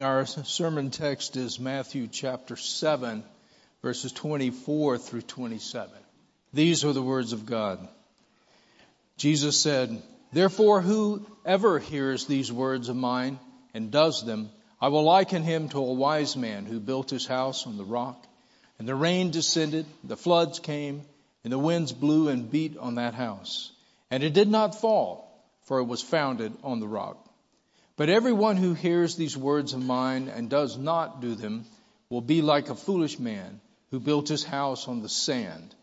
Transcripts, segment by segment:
Our sermon text is Matthew chapter 7, verses 24 through 27. These are the words of God. Jesus said, Therefore, whoever hears these words of mine and does them, I will liken him to a wise man who built his house on the rock. And the rain descended, the floods came, and the winds blew and beat on that house. And it did not fall, for it was founded on the rock. But everyone who hears these words of mine and does not do them will be like a foolish man who built his house on the sand.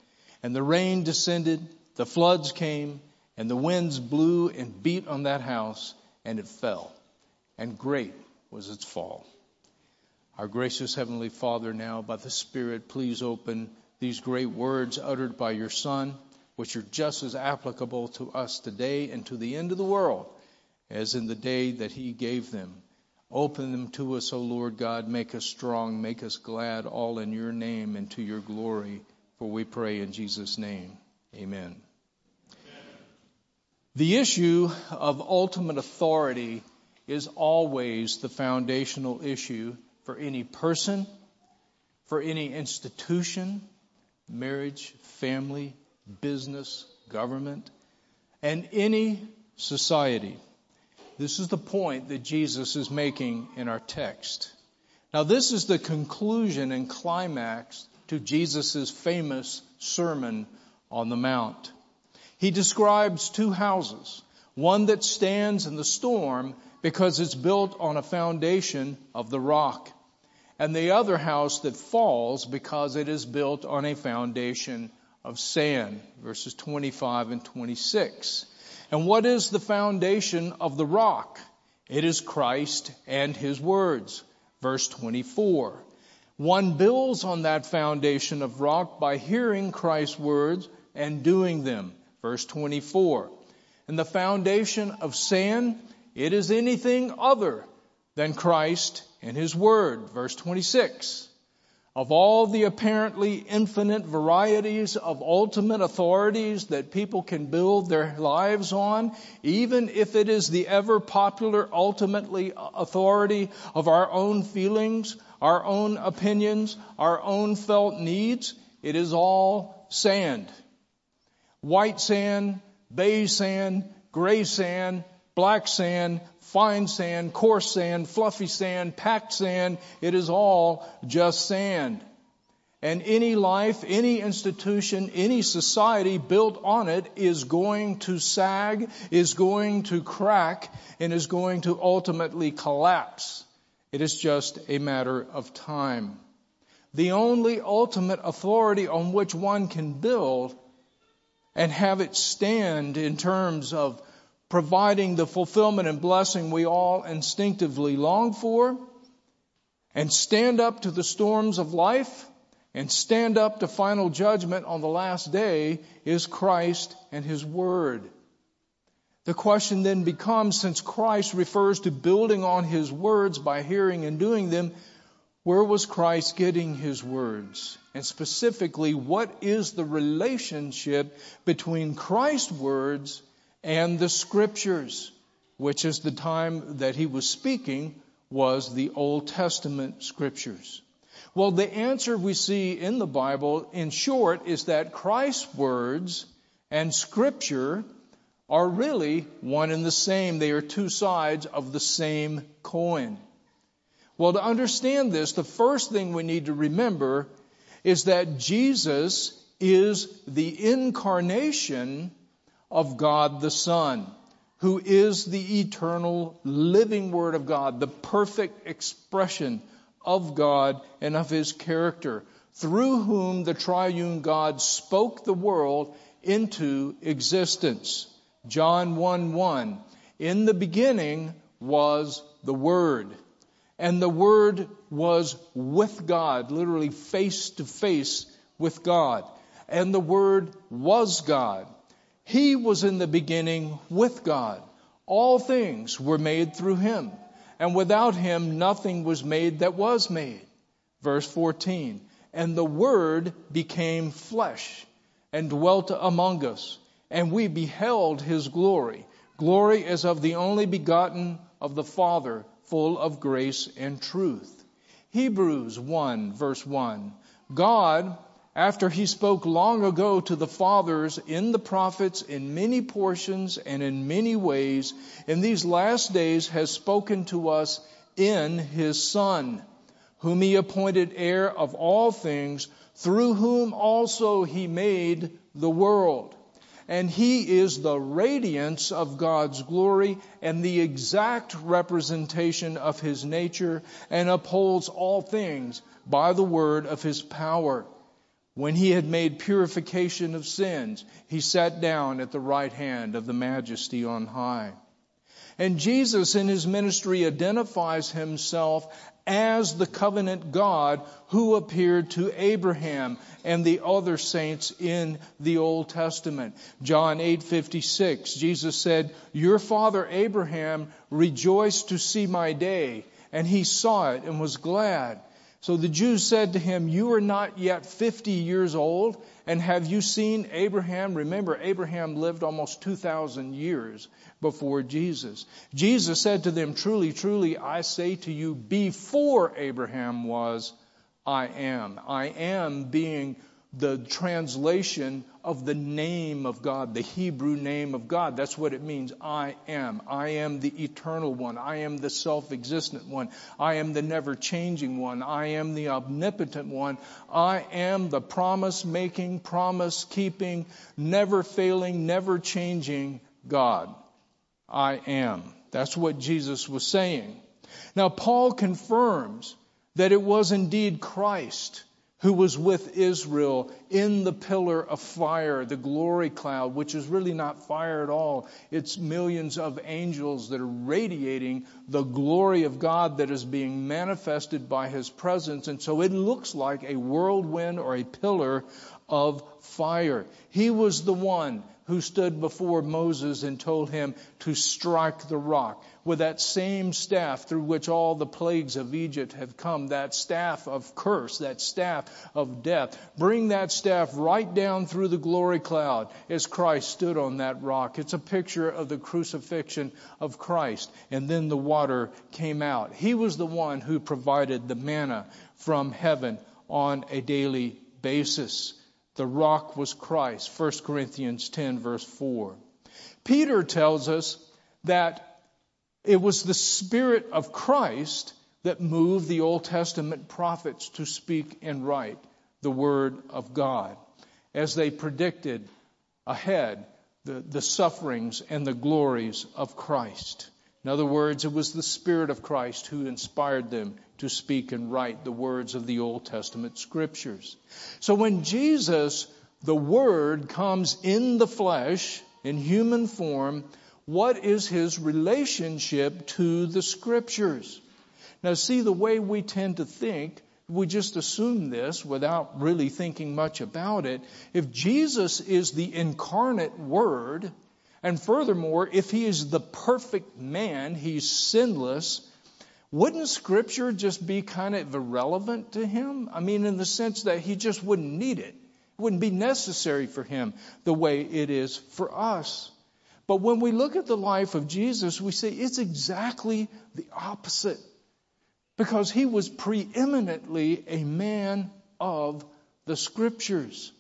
And the rain descended, the floods came, and the winds blew and beat on that house, and it fell. And great was its fall. Our gracious Heavenly Father, now by the Spirit, please open these great words uttered by your Son, which are just as applicable to us today and to the end of the world as in the day that he gave them. Open them to us, O Lord God. Make us strong. Make us glad, all in your name and to your glory. For we pray in Jesus' name. Amen. The issue of ultimate authority is always the foundational issue for any person, for any institution, marriage, family, business, government, and any society. This is the point that Jesus is making in our text. Now, this is the conclusion and climax to Jesus' famous Sermon on the Mount. He describes two houses, one that stands in the storm because it's built on a foundation of the rock, and the other house that falls because it is built on a foundation of sand, verses 25 and 26. And what is the foundation of the rock? It is Christ and His words. Verse 24. One builds on that foundation of rock by hearing Christ's words and doing them. Verse 24. And the foundation of sand, it is anything other than Christ and His Word. Verse 26. Of all the apparently infinite varieties of ultimate authorities that people can build their lives on, even if it is the ever popular ultimately uh, authority of our own feelings, our own opinions, our own felt needs, it is all sand. White sand, beige sand, gray sand, black sand, fine sand, coarse sand, fluffy sand, packed sand. It is all just sand. And any life, any institution, any society built on it is going to sag, is going to crack, and is going to ultimately collapse. It is just a matter of time. The only ultimate authority on which one can build and have it stand in terms of providing the fulfillment and blessing we all instinctively long for, and stand up to the storms of life, and stand up to final judgment on the last day is Christ and His Word. The question then becomes, since Christ refers to building on His words by hearing and doing them, where was Christ getting His words? And specifically, what is the relationship between Christ's words and the scriptures, which is the time that he was speaking was the Old Testament scriptures. Well, the answer we see in the Bible, in short, is that Christ's words and scripture are really one and the same. They are two sides of the same coin. Well, to understand this, the first thing we need to remember is that Jesus is the incarnation of God the Son, who is the eternal living Word of God, the perfect expression of God and of His character, through whom the triune God spoke the world into existence. John 1 1. In the beginning was the Word. And the Word was with God, literally face to face with God. And the Word was God. He was in the beginning with God. All things were made through him, and without him nothing was made that was made. Verse 14. And the Word became flesh and dwelt among us, and we beheld his glory. Glory as of the only begotten of the Father, full of grace and truth. Hebrews 1 verse 1. God, after he spoke long ago to the fathers in the prophets in many portions and in many ways, in these last days has spoken to us in his Son, whom he appointed heir of all things, through whom also he made the world. And he is the radiance of God's glory and the exact representation of his nature and upholds all things by the word of his power. When he had made purification of sins, he sat down at the right hand of the majesty on high. And Jesus in his ministry identifies himself as the covenant God who appeared to Abraham and the other saints in the Old Testament. John 8:56 Jesus said, "Your father Abraham rejoiced to see my day, and he saw it and was glad." So the Jews said to him, You are not yet 50 years old, and have you seen Abraham? Remember, Abraham lived almost 2,000 years before Jesus. Jesus said to them, Truly, truly, I say to you, before Abraham was, I am. I am being the translation of the name of God, the Hebrew name of God. That's what it means. I am. I am the eternal one. I am the self-existent one. I am the never changing one. I am the omnipotent one. I am the promise making, promise keeping, never failing, never changing God. I am. That's what Jesus was saying. Now Paul confirms that it was indeed Christ who was with Israel in the pillar of fire, the glory cloud, which is really not fire at all. It's millions of angels that are radiating the glory of God that is being manifested by his presence. And so it looks like a whirlwind or a pillar of fire. He was the one who stood before Moses and told him to strike the rock with that same staff through which all the plagues of Egypt have come, that staff of curse, that staff of death. Bring that staff right down through the glory cloud as Christ stood on that rock. It's a picture of the crucifixion of Christ. And then the water came out. He was the one who provided the manna from heaven on a daily basis. The rock was Christ. 1 Corinthians 10 verse 4. Peter tells us that it was the Spirit of Christ that moved the Old Testament prophets to speak and write the Word of God as they predicted ahead the, the sufferings and the glories of Christ. In other words, it was the Spirit of Christ who inspired them to speak and write the words of the Old Testament scriptures. So when Jesus, the Word, comes in the flesh, in human form, what is his relationship to the scriptures? Now see the way we tend to think, we just assume this without really thinking much about it. If Jesus is the incarnate Word, and furthermore, if he is the perfect man, he's sinless, wouldn't scripture just be kind of irrelevant to him? I mean, in the sense that he just wouldn't need it. It wouldn't be necessary for him the way it is for us. But when we look at the life of Jesus, we say it's exactly the opposite. Because he was preeminently a man of the scriptures.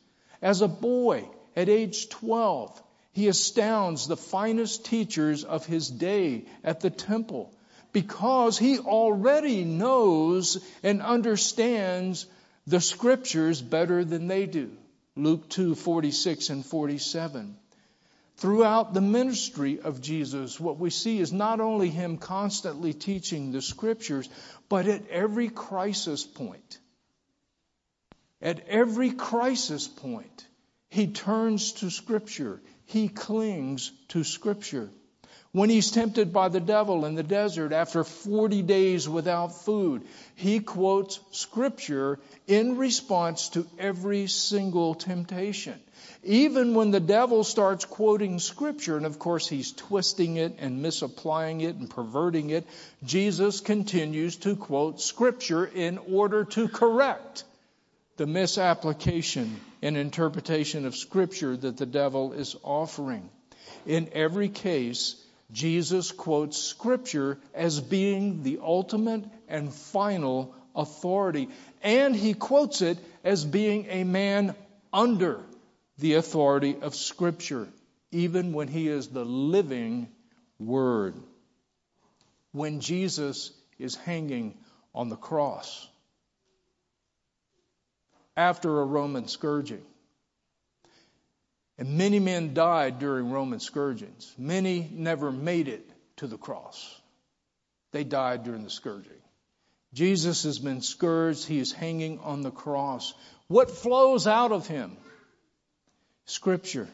As a boy, at age 12, he astounds the finest teachers of his day at the temple because he already knows and understands the scriptures better than they do. Luke 2, 46 and 47. Throughout the ministry of Jesus, what we see is not only him constantly teaching the scriptures, but at every crisis point. At every crisis point, he turns to scripture he clings to Scripture. When he's tempted by the devil in the desert after 40 days without food, he quotes Scripture in response to every single temptation. Even when the devil starts quoting Scripture, and of course he's twisting it and misapplying it and perverting it, Jesus continues to quote Scripture in order to correct the misapplication and interpretation of Scripture that the devil is offering. In every case, Jesus quotes Scripture as being the ultimate and final authority, and he quotes it as being a man under the authority of Scripture, even when he is the living Word. When Jesus is hanging on the cross after a Roman scourging. And many men died during Roman scourgings. Many never made it to the cross. They died during the scourging. Jesus has been scourged. He is hanging on the cross. What flows out of him? Scripture.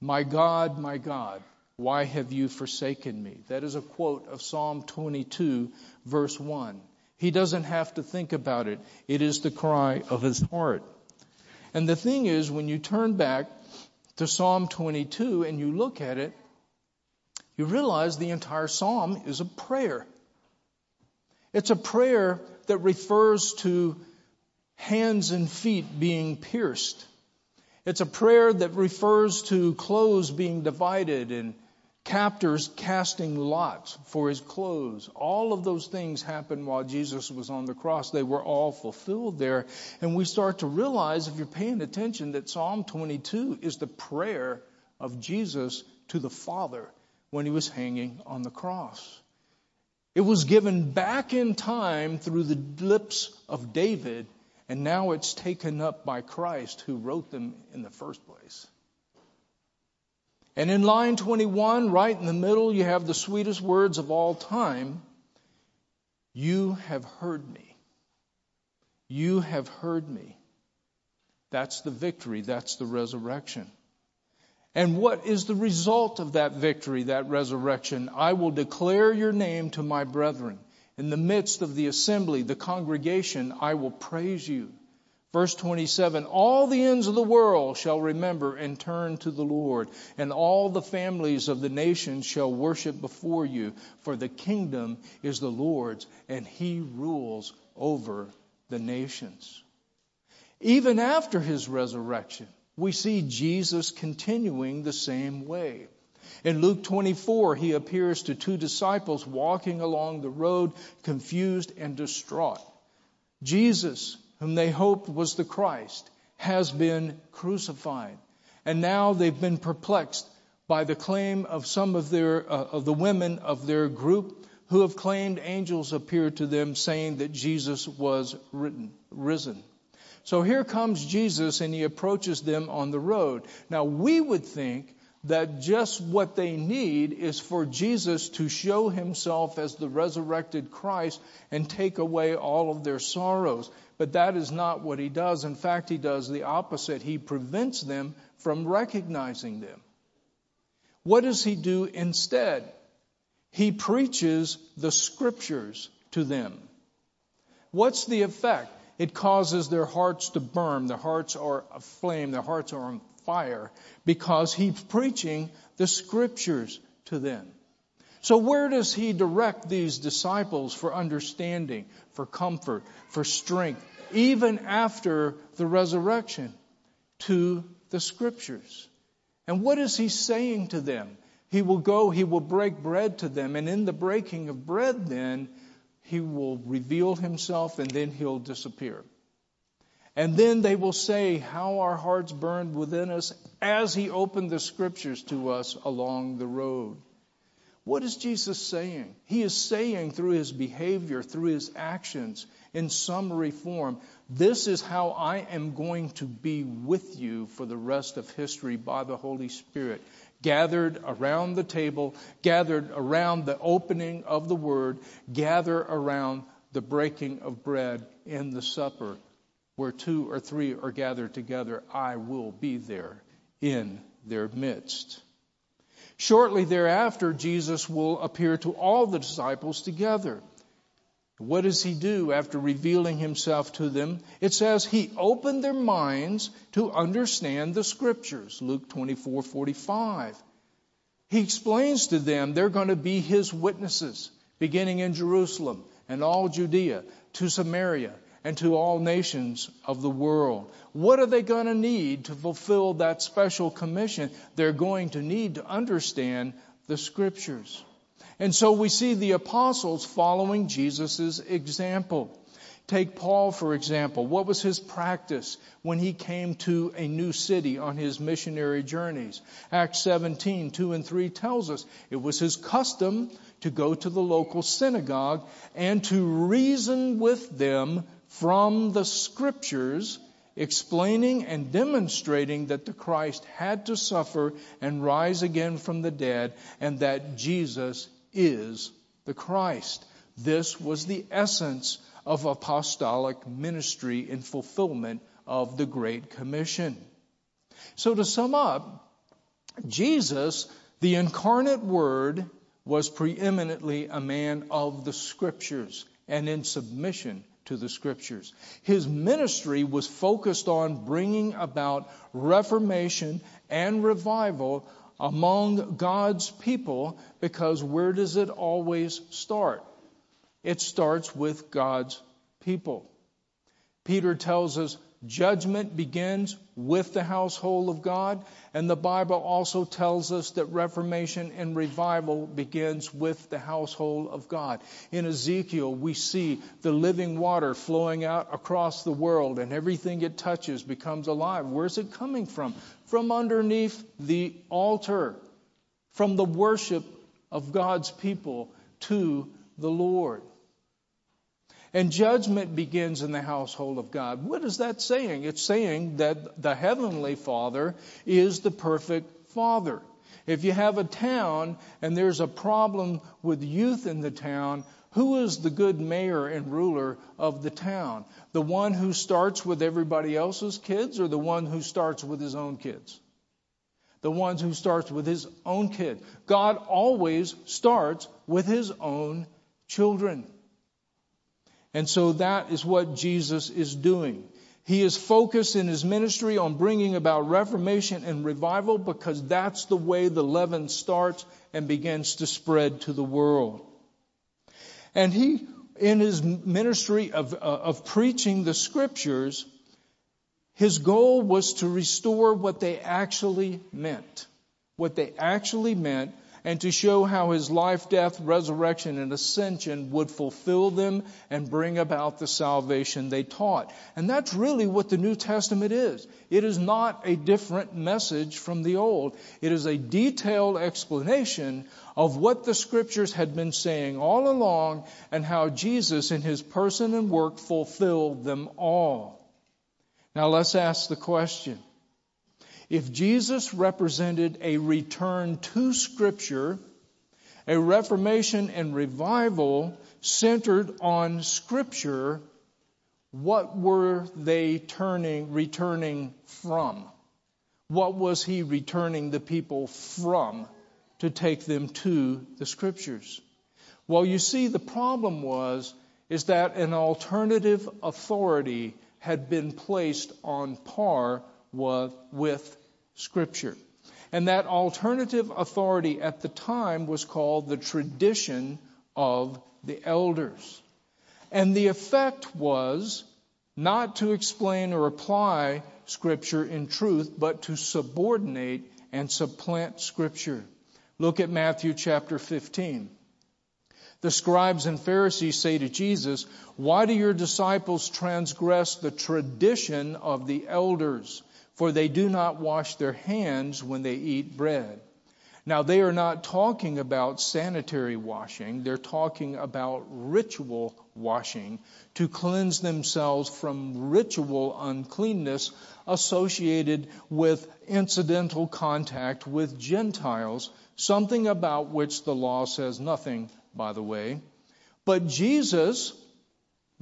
My God, my God, why have you forsaken me? That is a quote of Psalm 22, verse 1. He doesn't have to think about it. It is the cry of his heart. And the thing is, when you turn back to Psalm 22 and you look at it, you realize the entire psalm is a prayer. It's a prayer that refers to hands and feet being pierced. It's a prayer that refers to clothes being divided and captors casting lots for his clothes. All of those things happened while Jesus was on the cross. They were all fulfilled there. And we start to realize, if you're paying attention, that Psalm 22 is the prayer of Jesus to the Father when he was hanging on the cross. It was given back in time through the lips of David, and now it's taken up by Christ who wrote them in the first place. And in line 21, right in the middle, you have the sweetest words of all time You have heard me. You have heard me. That's the victory. That's the resurrection. And what is the result of that victory, that resurrection? I will declare your name to my brethren. In the midst of the assembly, the congregation, I will praise you. Verse 27 All the ends of the world shall remember and turn to the Lord, and all the families of the nations shall worship before you, for the kingdom is the Lord's, and he rules over the nations. Even after his resurrection, we see Jesus continuing the same way. In Luke 24, he appears to two disciples walking along the road, confused and distraught. Jesus whom they hoped was the Christ, has been crucified. And now they've been perplexed by the claim of some of their uh, of the women of their group who have claimed angels appeared to them saying that Jesus was written, risen. So here comes Jesus and he approaches them on the road. Now we would think that just what they need is for Jesus to show himself as the resurrected Christ and take away all of their sorrows. But that is not what he does. In fact, he does the opposite. He prevents them from recognizing them. What does he do instead? He preaches the scriptures to them. What's the effect? It causes their hearts to burn. Their hearts are aflame. Their hearts are on fire because he's preaching the scriptures to them. So where does he direct these disciples for understanding, for comfort, for strength, even after the resurrection to the scriptures. And what is he saying to them? He will go, he will break bread to them, and in the breaking of bread, then, he will reveal himself and then he'll disappear. And then they will say how our hearts burned within us as he opened the scriptures to us along the road. What is Jesus saying? He is saying through his behavior, through his actions, in summary form, this is how I am going to be with you for the rest of history by the Holy Spirit. Gathered around the table, gathered around the opening of the word, gather around the breaking of bread in the supper. Where two or three are gathered together, I will be there in their midst. Shortly thereafter, Jesus will appear to all the disciples together. What does he do after revealing himself to them? It says he opened their minds to understand the scriptures. Luke 24 45. He explains to them they're going to be his witnesses, beginning in Jerusalem and all Judea, to Samaria, and to all nations of the world. What are they going to need to fulfill that special commission? They're going to need to understand the scriptures. And so we see the apostles following Jesus' example. Take Paul, for example. What was his practice when he came to a new city on his missionary journeys? Acts 17, 2 and 3 tells us it was his custom to go to the local synagogue and to reason with them from the scriptures, explaining and demonstrating that the Christ had to suffer and rise again from the dead and that Jesus is the Christ. This was the essence of apostolic ministry in fulfillment of the Great Commission. So to sum up, Jesus, the incarnate Word, was preeminently a man of the Scriptures and in submission to the Scriptures. His ministry was focused on bringing about reformation and revival among God's people because where does it always start? It starts with God's people. Peter tells us judgment begins with the household of God, and the Bible also tells us that reformation and revival begins with the household of God. In Ezekiel, we see the living water flowing out across the world, and everything it touches becomes alive. Where's it coming from? From underneath the altar, from the worship of God's people to the Lord. And judgment begins in the household of God. What is that saying? It's saying that the Heavenly Father is the perfect Father. If you have a town and there's a problem with youth in the town, who is the good mayor and ruler of the town? The one who starts with everybody else's kids or the one who starts with his own kids? The one who starts with his own kid. God always starts with his own children. And so that is what Jesus is doing. He is focused in his ministry on bringing about reformation and revival because that's the way the leaven starts and begins to spread to the world. And he, in his ministry of, uh, of preaching the scriptures, his goal was to restore what they actually meant. What they actually meant and to show how his life, death, resurrection, and ascension would fulfill them and bring about the salvation they taught. And that's really what the New Testament is. It is not a different message from the Old. It is a detailed explanation of what the scriptures had been saying all along and how Jesus in his person and work fulfilled them all. Now let's ask the question. If Jesus represented a return to Scripture, a reformation and revival centered on Scripture, what were they turning, returning from? What was he returning the people from to take them to the Scriptures? Well, you see, the problem was, is that an alternative authority had been placed on par with, Scripture. And that alternative authority at the time was called the tradition of the elders. And the effect was not to explain or apply Scripture in truth, but to subordinate and supplant Scripture. Look at Matthew chapter 15. The scribes and Pharisees say to Jesus, Why do your disciples transgress the tradition of the elders? For they do not wash their hands when they eat bread. Now, they are not talking about sanitary washing, they're talking about ritual washing to cleanse themselves from ritual uncleanness associated with incidental contact with Gentiles, something about which the law says nothing, by the way. But Jesus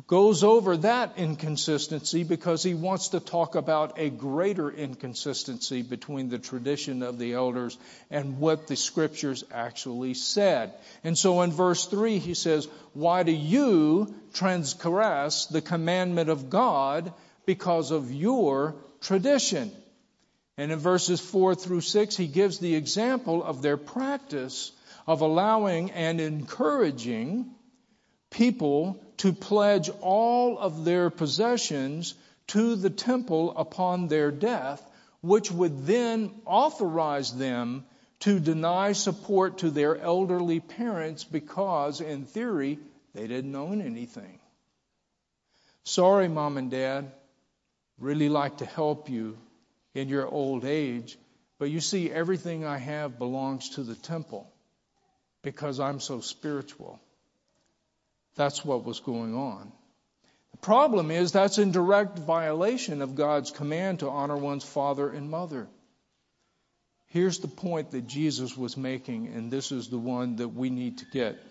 goes over that inconsistency because he wants to talk about a greater inconsistency between the tradition of the elders and what the scriptures actually said. And so in verse 3 he says, Why do you transgress the commandment of God because of your tradition? And in verses 4 through 6 he gives the example of their practice of allowing and encouraging people to pledge all of their possessions to the temple upon their death, which would then authorize them to deny support to their elderly parents because, in theory, they didn't own anything. Sorry, mom and dad. Really like to help you in your old age, but you see, everything I have belongs to the temple because I'm so spiritual. That's what was going on. The problem is that's in direct violation of God's command to honor one's father and mother. Here's the point that Jesus was making, and this is the one that we need to get.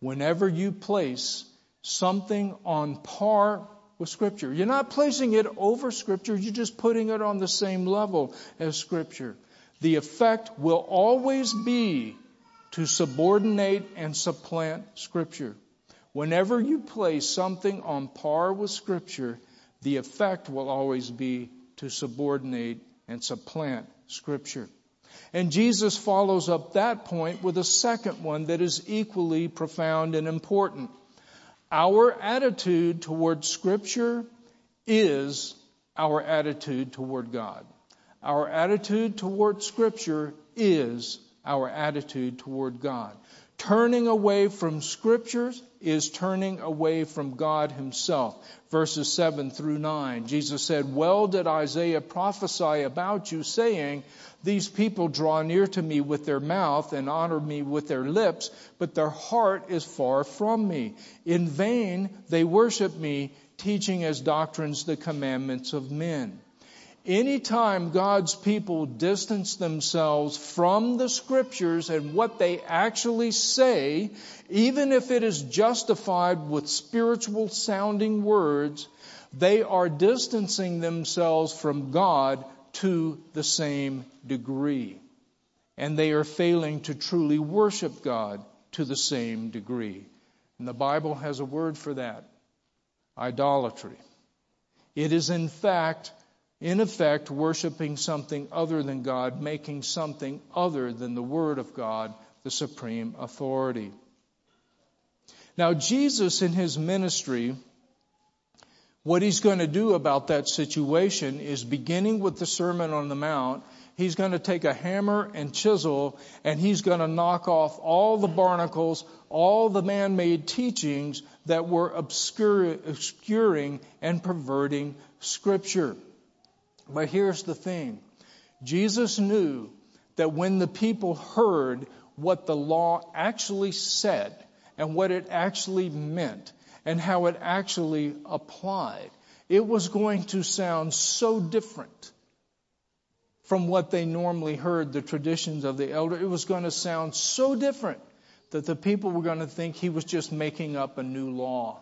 Whenever you place something on par with Scripture, you're not placing it over Scripture, you're just putting it on the same level as Scripture. The effect will always be to subordinate and supplant Scripture. Whenever you place something on par with Scripture, the effect will always be to subordinate and supplant Scripture. And Jesus follows up that point with a second one that is equally profound and important. Our attitude toward Scripture is our attitude toward God. Our attitude toward Scripture is our attitude toward God. Turning away from scriptures is turning away from God himself. Verses 7 through 9. Jesus said, Well did Isaiah prophesy about you, saying, These people draw near to me with their mouth and honor me with their lips, but their heart is far from me. In vain they worship me, teaching as doctrines the commandments of men. Anytime God's people distance themselves from the scriptures and what they actually say, even if it is justified with spiritual sounding words, they are distancing themselves from God to the same degree. And they are failing to truly worship God to the same degree. And the Bible has a word for that idolatry. It is, in fact, in effect, worshiping something other than God, making something other than the Word of God the supreme authority. Now, Jesus in his ministry, what he's going to do about that situation is beginning with the Sermon on the Mount, he's going to take a hammer and chisel and he's going to knock off all the barnacles, all the man made teachings that were obscuring and perverting Scripture. But here's the thing Jesus knew that when the people heard what the law actually said and what it actually meant and how it actually applied, it was going to sound so different from what they normally heard, the traditions of the elder. It was going to sound so different that the people were going to think he was just making up a new law.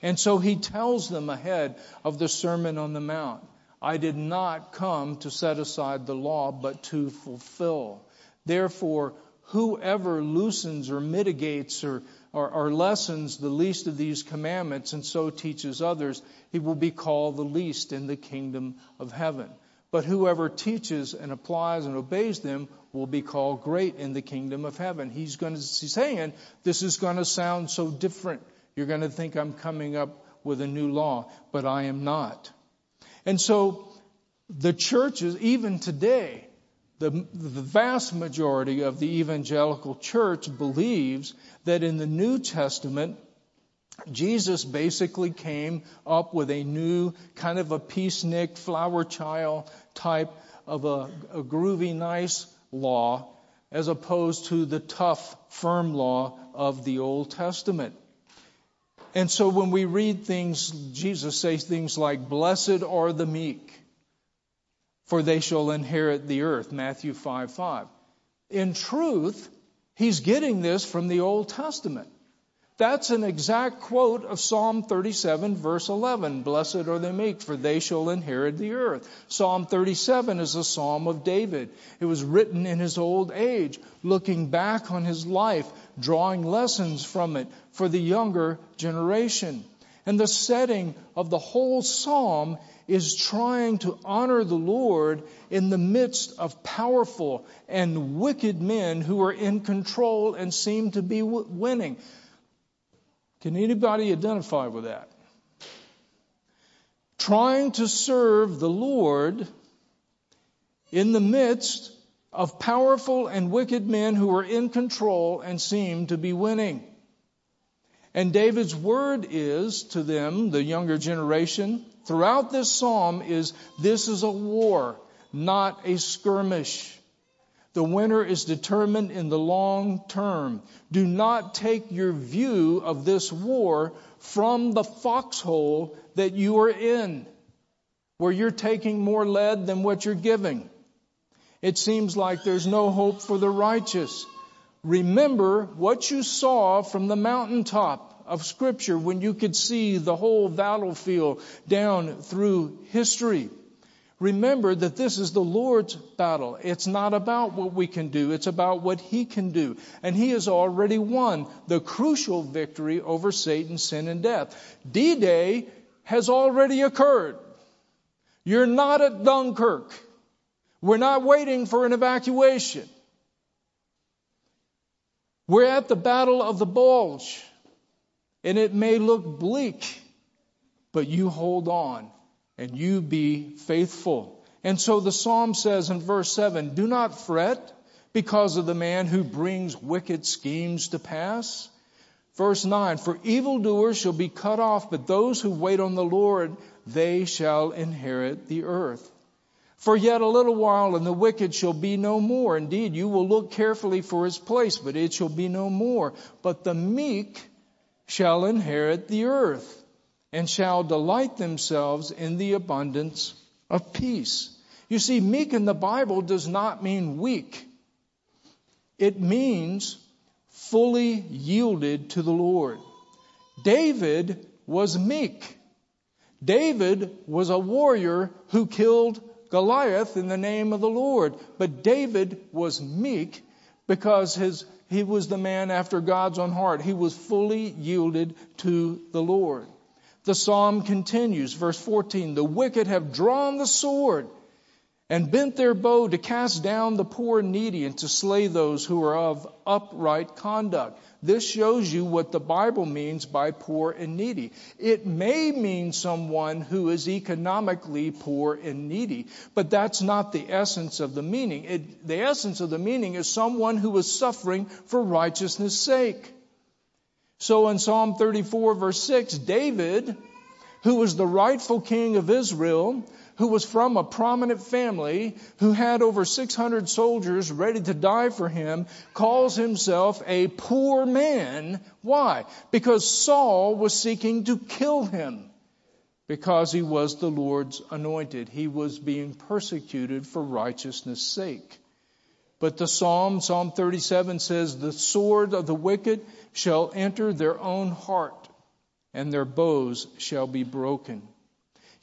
And so he tells them ahead of the Sermon on the Mount I did not come to set aside the law, but to fulfill. Therefore, whoever loosens or mitigates or, or, or, lessens the least of these commandments and so teaches others, he will be called the least in the kingdom of heaven. But whoever teaches and applies and obeys them will be called great in the kingdom of heaven. He's going to he's saying this is going to sound so different. You're going to think I'm coming up with a new law, but I am not. And so the churches, even today, the, the, vast majority of the evangelical church believes that in the New Testament, Jesus basically came up with a new kind of a peacenik, flower child type of a, a groovy, nice law as opposed to the tough, firm law of the Old Testament. And so when we read things, Jesus says things like, Blessed are the meek, for they shall inherit the earth, Matthew 5 5. In truth, he's getting this from the Old Testament. That's an exact quote of Psalm 37, verse 11. Blessed are the meek, for they shall inherit the earth. Psalm 37 is a psalm of David. It was written in his old age, looking back on his life, drawing lessons from it for the younger generation. And the setting of the whole psalm is trying to honor the Lord in the midst of powerful and wicked men who are in control and seem to be winning. Can anybody identify with that? Trying to serve the Lord in the midst of powerful and wicked men who were in control and seemed to be winning. And David's word is to them, the younger generation, throughout this psalm is this is a war, not a skirmish. The winner is determined in the long term. Do not take your view of this war from the foxhole that you are in, where you're taking more lead than what you're giving. It seems like there's no hope for the righteous. Remember what you saw from the mountaintop of scripture when you could see the whole battlefield down through history. Remember that this is the Lord's battle. It's not about what we can do. It's about what He can do. And He has already won the crucial victory over Satan, sin, and death. D-Day has already occurred. You're not at Dunkirk. We're not waiting for an evacuation. We're at the Battle of the Bulge, and it may look bleak, but you hold on and you be faithful. And so the psalm says in verse 7 Do not fret because of the man who brings wicked schemes to pass. Verse 9 For evildoers shall be cut off, but those who wait on the Lord, they shall inherit the earth. For yet a little while, and the wicked shall be no more. Indeed, you will look carefully for his place, but it shall be no more. But the meek shall inherit the earth, and shall delight themselves in the abundance of peace. You see, meek in the Bible does not mean weak. It means fully yielded to the Lord. David was meek. David was a warrior who killed Goliath in the name of the Lord. But David was meek because his, he was the man after God's own heart. He was fully yielded to the Lord. The psalm continues, verse 14, the wicked have drawn the sword and bent their bow to cast down the poor and needy and to slay those who are of upright conduct. This shows you what the Bible means by poor and needy. It may mean someone who is economically poor and needy, but that's not the essence of the meaning. It, the essence of the meaning is someone who is suffering for righteousness' sake. So in Psalm 34 verse 6, David, who was the rightful king of Israel, who was from a prominent family, who had over 600 soldiers ready to die for him, calls himself a poor man. Why? Because Saul was seeking to kill him. Because he was the Lord's anointed. He was being persecuted for righteousness' sake. But the Psalm, Psalm 37 says, the sword of the wicked shall enter their own heart and their bows shall be broken.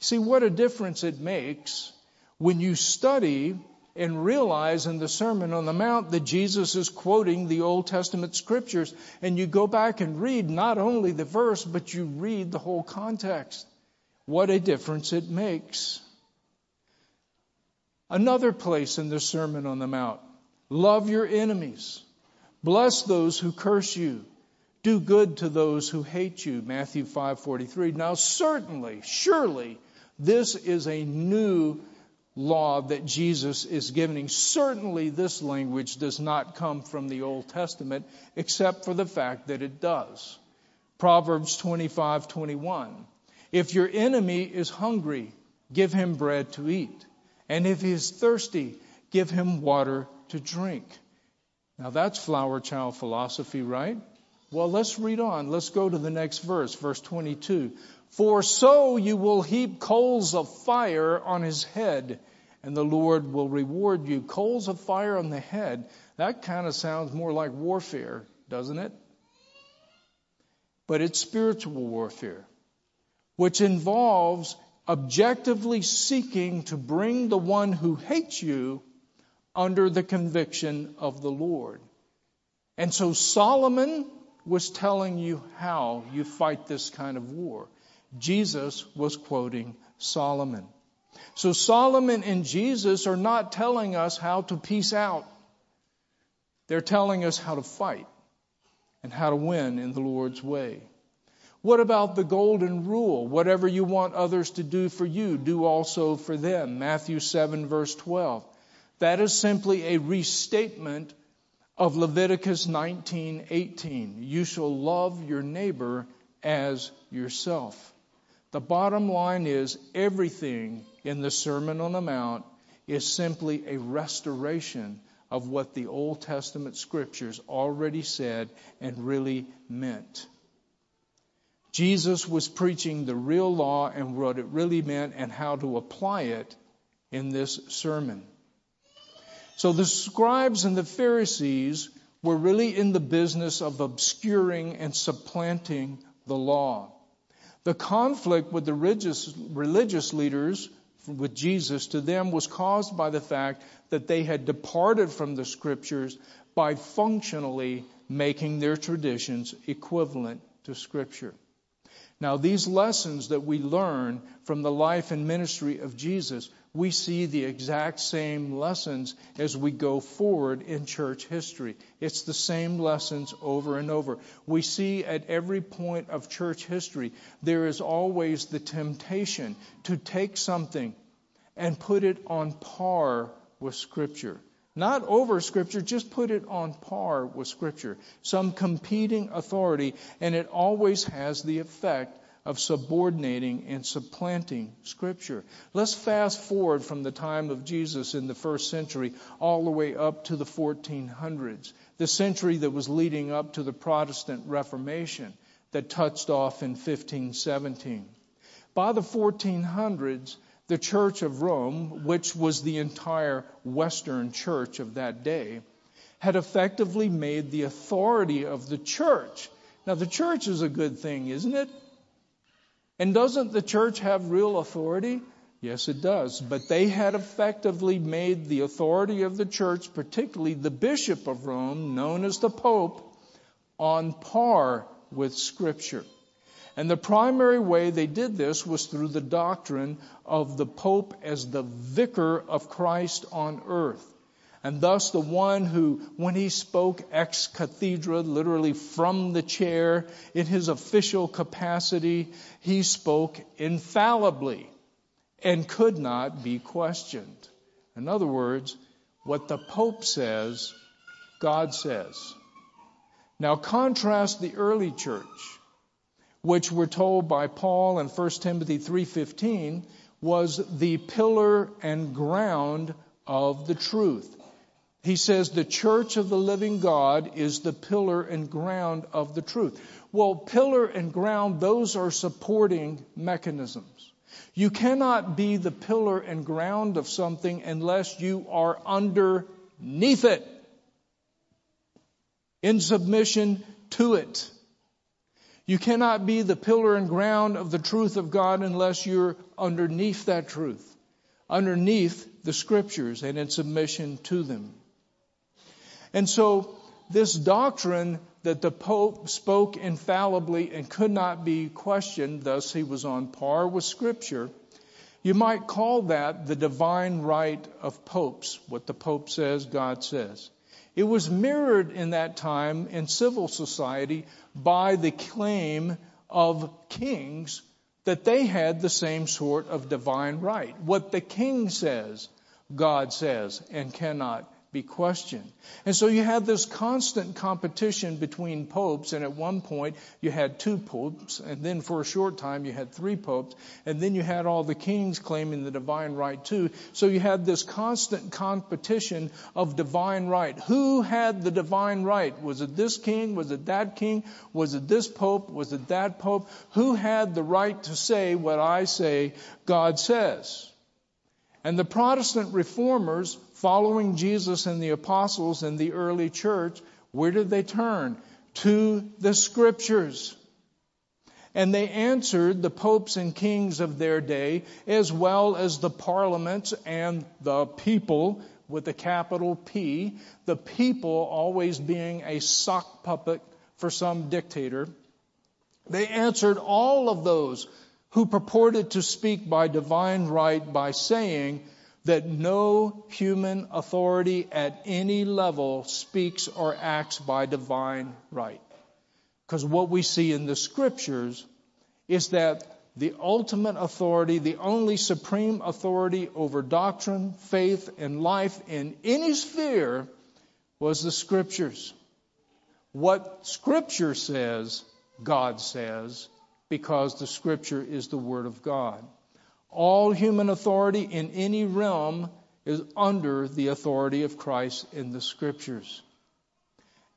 See what a difference it makes when you study and realize in the Sermon on the Mount that Jesus is quoting the Old Testament scriptures and you go back and read not only the verse, but you read the whole context. What a difference it makes. Another place in the Sermon on the Mount. Love your enemies. Bless those who curse you. Do good to those who hate you. Matthew 5:43. Now certainly, surely this is a new law that Jesus is giving. Certainly, this language does not come from the Old Testament, except for the fact that it does. Proverbs 25 21. If your enemy is hungry, give him bread to eat. And if he is thirsty, give him water to drink. Now that's flower child philosophy, right? Well, let's read on. Let's go to the next verse, verse 22. For so you will heap coals of fire on his head, and the Lord will reward you. Coals of fire on the head. That kind of sounds more like warfare, doesn't it? But it's spiritual warfare, which involves objectively seeking to bring the one who hates you under the conviction of the Lord. And so Solomon was telling you how you fight this kind of war. Jesus was quoting Solomon. So Solomon and Jesus are not telling us how to peace out. They're telling us how to fight and how to win in the Lord's way. What about the golden rule? Whatever you want others to do for you, do also for them. Matthew 7 verse 12. That is simply a restatement of Leviticus 19:18. You shall love your neighbor as yourself. The bottom line is everything in the Sermon on the Mount is simply a restoration of what the Old Testament scriptures already said and really meant. Jesus was preaching the real law and what it really meant and how to apply it in this sermon. So the scribes and the Pharisees were really in the business of obscuring and supplanting the law. The conflict with the religious, religious leaders with Jesus to them was caused by the fact that they had departed from the scriptures by functionally making their traditions equivalent to scripture. Now, these lessons that we learn from the life and ministry of Jesus, we see the exact same lessons as we go forward in church history. It's the same lessons over and over. We see at every point of church history, there is always the temptation to take something and put it on par with Scripture. Not over Scripture, just put it on par with Scripture. Some competing authority, and it always has the effect of subordinating and supplanting Scripture. Let's fast forward from the time of Jesus in the first century all the way up to the 1400s, the century that was leading up to the Protestant Reformation that touched off in 1517. By the 1400s, the Church of Rome, which was the entire Western church of that day, had effectively made the authority of the church. Now, the church is a good thing, isn't it? And doesn't the church have real authority? Yes, it does. But they had effectively made the authority of the church, particularly the Bishop of Rome, known as the Pope, on par with Scripture. And the primary way they did this was through the doctrine of the Pope as the vicar of Christ on earth. And thus the one who, when he spoke ex cathedra, literally from the chair, in his official capacity, he spoke infallibly and could not be questioned. In other words, what the Pope says, God says. Now contrast the early church which we're told by Paul in 1 Timothy 3:15 was the pillar and ground of the truth. He says the church of the living God is the pillar and ground of the truth. Well, pillar and ground, those are supporting mechanisms. You cannot be the pillar and ground of something unless you are underneath it, in submission to it. You cannot be the pillar and ground of the truth of God unless you're underneath that truth, underneath the scriptures and in submission to them. And so this doctrine that the Pope spoke infallibly and could not be questioned, thus he was on par with scripture, you might call that the divine right of popes, what the Pope says, God says. It was mirrored in that time in civil society by the claim of kings that they had the same sort of divine right. What the king says, God says, and cannot be questioned. And so you had this constant competition between popes, and at one point you had two popes, and then for a short time you had three popes, and then you had all the kings claiming the divine right too. So you had this constant competition of divine right. Who had the divine right? Was it this king? Was it that king? Was it this pope? Was it that pope? Who had the right to say what I say God says? And the Protestant reformers, following Jesus and the apostles in the early church, where did they turn? To the scriptures. And they answered the popes and kings of their day, as well as the parliaments and the people, with a capital P, the people always being a sock puppet for some dictator. They answered all of those who purported to speak by divine right by saying that no human authority at any level speaks or acts by divine right. Because what we see in the scriptures is that the ultimate authority, the only supreme authority over doctrine, faith, and life in any sphere was the Scriptures. What Scripture says, God says, because the Scripture is the Word of God. All human authority in any realm is under the authority of Christ in the Scriptures.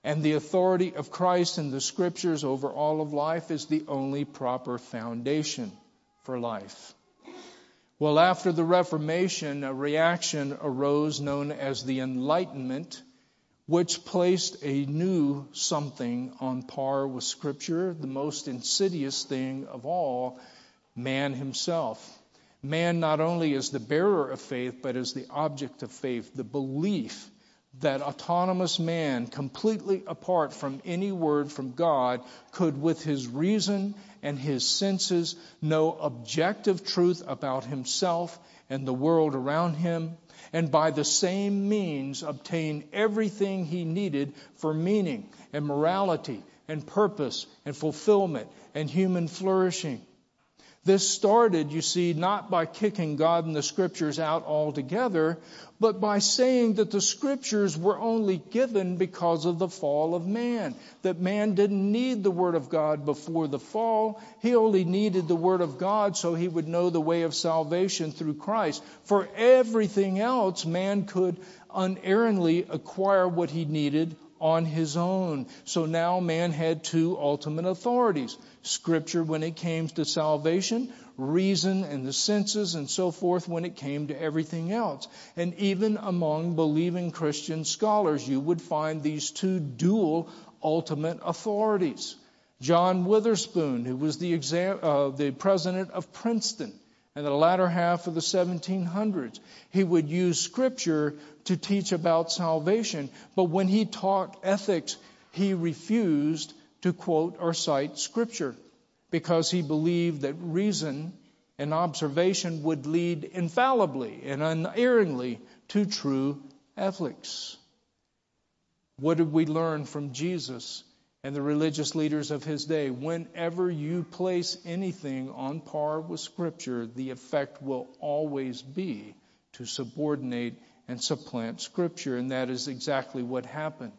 And the authority of Christ in the Scriptures over all of life is the only proper foundation for life. Well, after the Reformation, a reaction arose known as the Enlightenment, which placed a new something on par with Scripture, the most insidious thing of all, man himself. Man not only is the bearer of faith, but is the object of faith, the belief that autonomous man, completely apart from any word from God, could, with his reason and his senses, know objective truth about himself and the world around him, and by the same means obtain everything he needed for meaning and morality and purpose and fulfillment and human flourishing. This started, you see, not by kicking God and the scriptures out altogether, but by saying that the scriptures were only given because of the fall of man. That man didn't need the word of God before the fall. He only needed the word of God so he would know the way of salvation through Christ. For everything else, man could unerringly acquire what he needed on his own. So now man had two ultimate authorities. Scripture when it came to salvation, reason and the senses and so forth when it came to everything else. And even among believing Christian scholars, you would find these two dual ultimate authorities. John Witherspoon, who was the, exam, uh, the president of Princeton, in the latter half of the 1700s. He would use scripture to teach about salvation, but when he taught ethics, he refused to quote or cite scripture because he believed that reason and observation would lead infallibly and unerringly to true ethics. What did we learn from Jesus and the religious leaders of his day. Whenever you place anything on par with Scripture, the effect will always be to subordinate and supplant Scripture, and that is exactly what happened.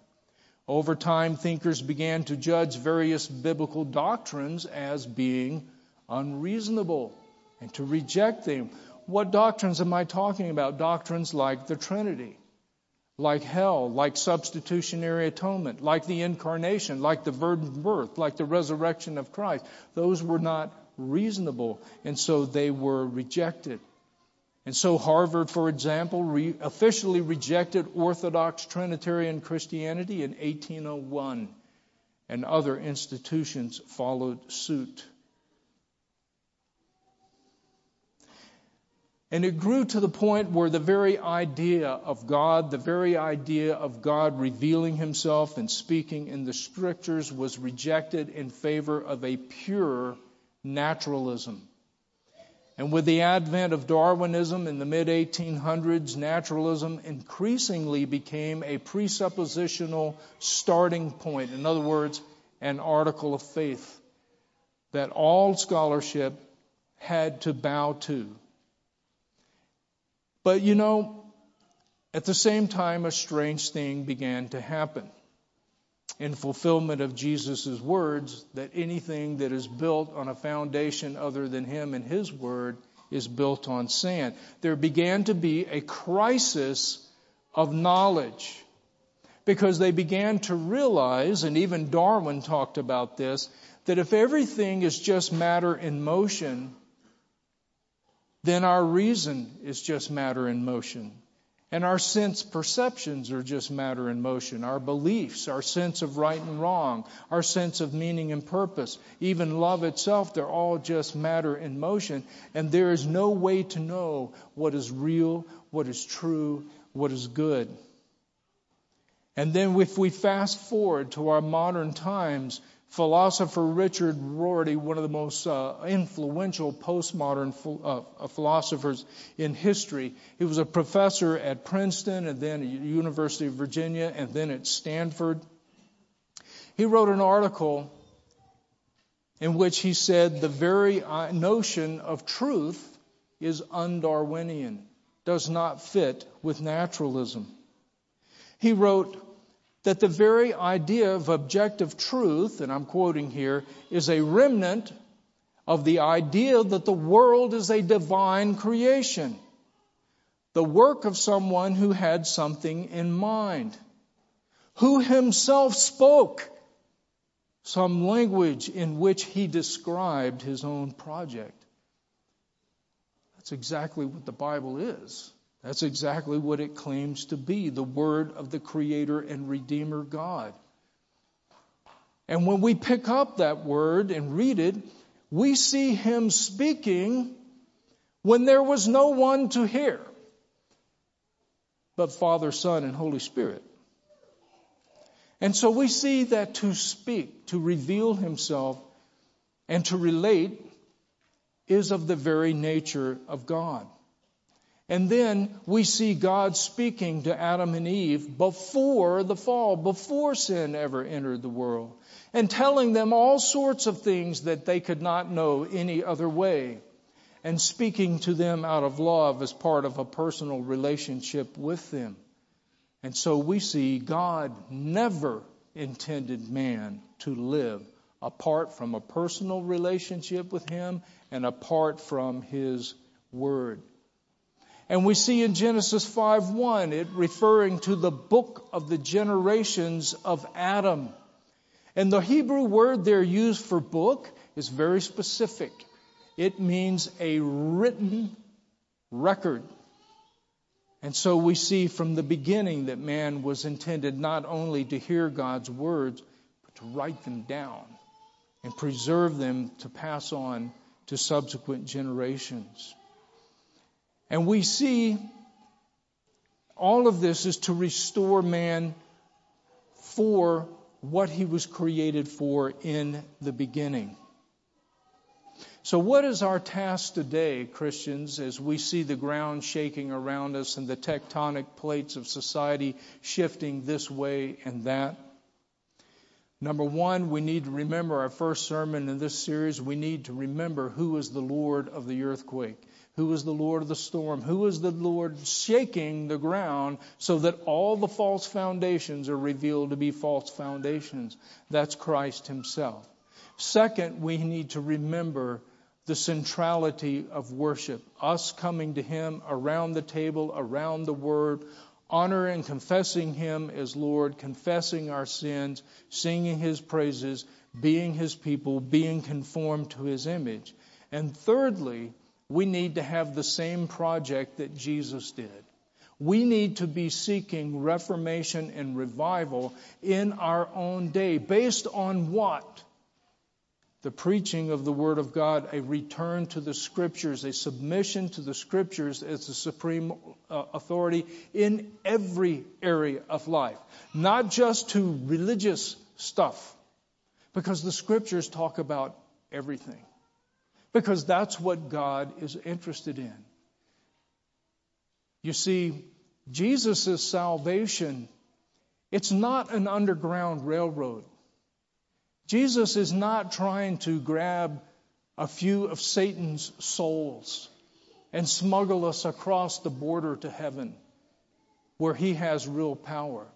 Over time, thinkers began to judge various biblical doctrines as being unreasonable and to reject them. What doctrines am I talking about? Doctrines like the Trinity like hell, like substitutionary atonement, like the incarnation, like the virgin birth, like the resurrection of Christ. Those were not reasonable, and so they were rejected. And so Harvard, for example, re- officially rejected Orthodox Trinitarian Christianity in 1801, and other institutions followed suit. And it grew to the point where the very idea of God, the very idea of God revealing himself and speaking in the scriptures was rejected in favor of a pure naturalism. And with the advent of Darwinism in the mid 1800s, naturalism increasingly became a presuppositional starting point. In other words, an article of faith that all scholarship had to bow to. But you know, at the same time, a strange thing began to happen. In fulfillment of Jesus' words, that anything that is built on a foundation other than Him and His Word is built on sand. There began to be a crisis of knowledge because they began to realize, and even Darwin talked about this, that if everything is just matter in motion, then our reason is just matter in motion. And our sense perceptions are just matter in motion. Our beliefs, our sense of right and wrong, our sense of meaning and purpose, even love itself, they're all just matter in motion. And there is no way to know what is real, what is true, what is good. And then if we fast forward to our modern times, philosopher Richard Rorty, one of the most uh, influential postmodern uh, philosophers in history. He was a professor at Princeton and then at University of Virginia and then at Stanford. He wrote an article in which he said the very notion of truth is undarwinian, does not fit with naturalism. He wrote that the very idea of objective truth, and I'm quoting here, is a remnant of the idea that the world is a divine creation, the work of someone who had something in mind, who himself spoke some language in which he described his own project. That's exactly what the Bible is. That's exactly what it claims to be the Word of the Creator and Redeemer God. And when we pick up that Word and read it, we see Him speaking when there was no one to hear but Father, Son, and Holy Spirit. And so we see that to speak, to reveal himself, and to relate is of the very nature of God. And then we see God speaking to Adam and Eve before the fall, before sin ever entered the world, and telling them all sorts of things that they could not know any other way, and speaking to them out of love as part of a personal relationship with them. And so we see God never intended man to live apart from a personal relationship with Him and apart from His Word. And we see in Genesis 5:1 it referring to the book of the generations of Adam. And the Hebrew word there used for book is very specific. It means a written record. And so we see from the beginning that man was intended not only to hear God's words, but to write them down and preserve them to pass on to subsequent generations. And we see all of this is to restore man for what he was created for in the beginning. So, what is our task today, Christians, as we see the ground shaking around us and the tectonic plates of society shifting this way and that? Number one, we need to remember our first sermon in this series. We need to remember who is the Lord of the earthquake, who is the Lord of the storm, who is the Lord shaking the ground so that all the false foundations are revealed to be false foundations. That's Christ Himself. Second, we need to remember the centrality of worship. Us coming to Him around the table, around the Word, honoring and confessing Him as Lord, confessing our sins, singing His praises, being His people, being conformed to His image. And thirdly, we need to have the same project that Jesus did. We need to be seeking reformation and revival in our own day. Based on what? the preaching of the Word of God, a return to the Scriptures, a submission to the Scriptures as the supreme uh, authority in every area of life, not just to religious stuff, because the Scriptures talk about everything, because that's what God is interested in. You see, Jesus' salvation, it's not an underground railroad. Jesus is not trying to grab a few of Satan's souls and smuggle us across the border to heaven where he has real power.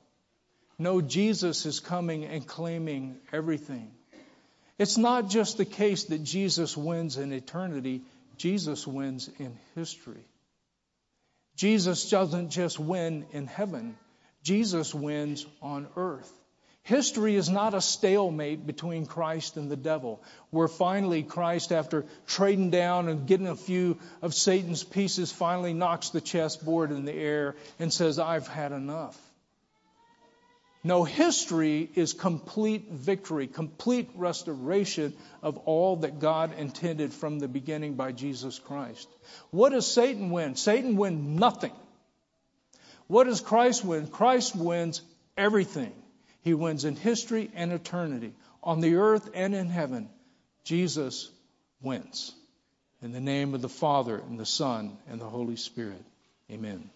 No, Jesus is coming and claiming everything. It's not just the case that Jesus wins in eternity, Jesus wins in history. Jesus doesn't just win in heaven, Jesus wins on earth. History is not a stalemate between Christ and the devil, where finally Christ, after trading down and getting a few of Satan's pieces, finally knocks the chessboard in the air and says, I've had enough. No, history is complete victory, complete restoration of all that God intended from the beginning by Jesus Christ. What does Satan win? Satan wins nothing. What does Christ win? Christ wins everything. He wins in history and eternity, on the earth and in heaven. Jesus wins. In the name of the Father, and the Son, and the Holy Spirit. Amen.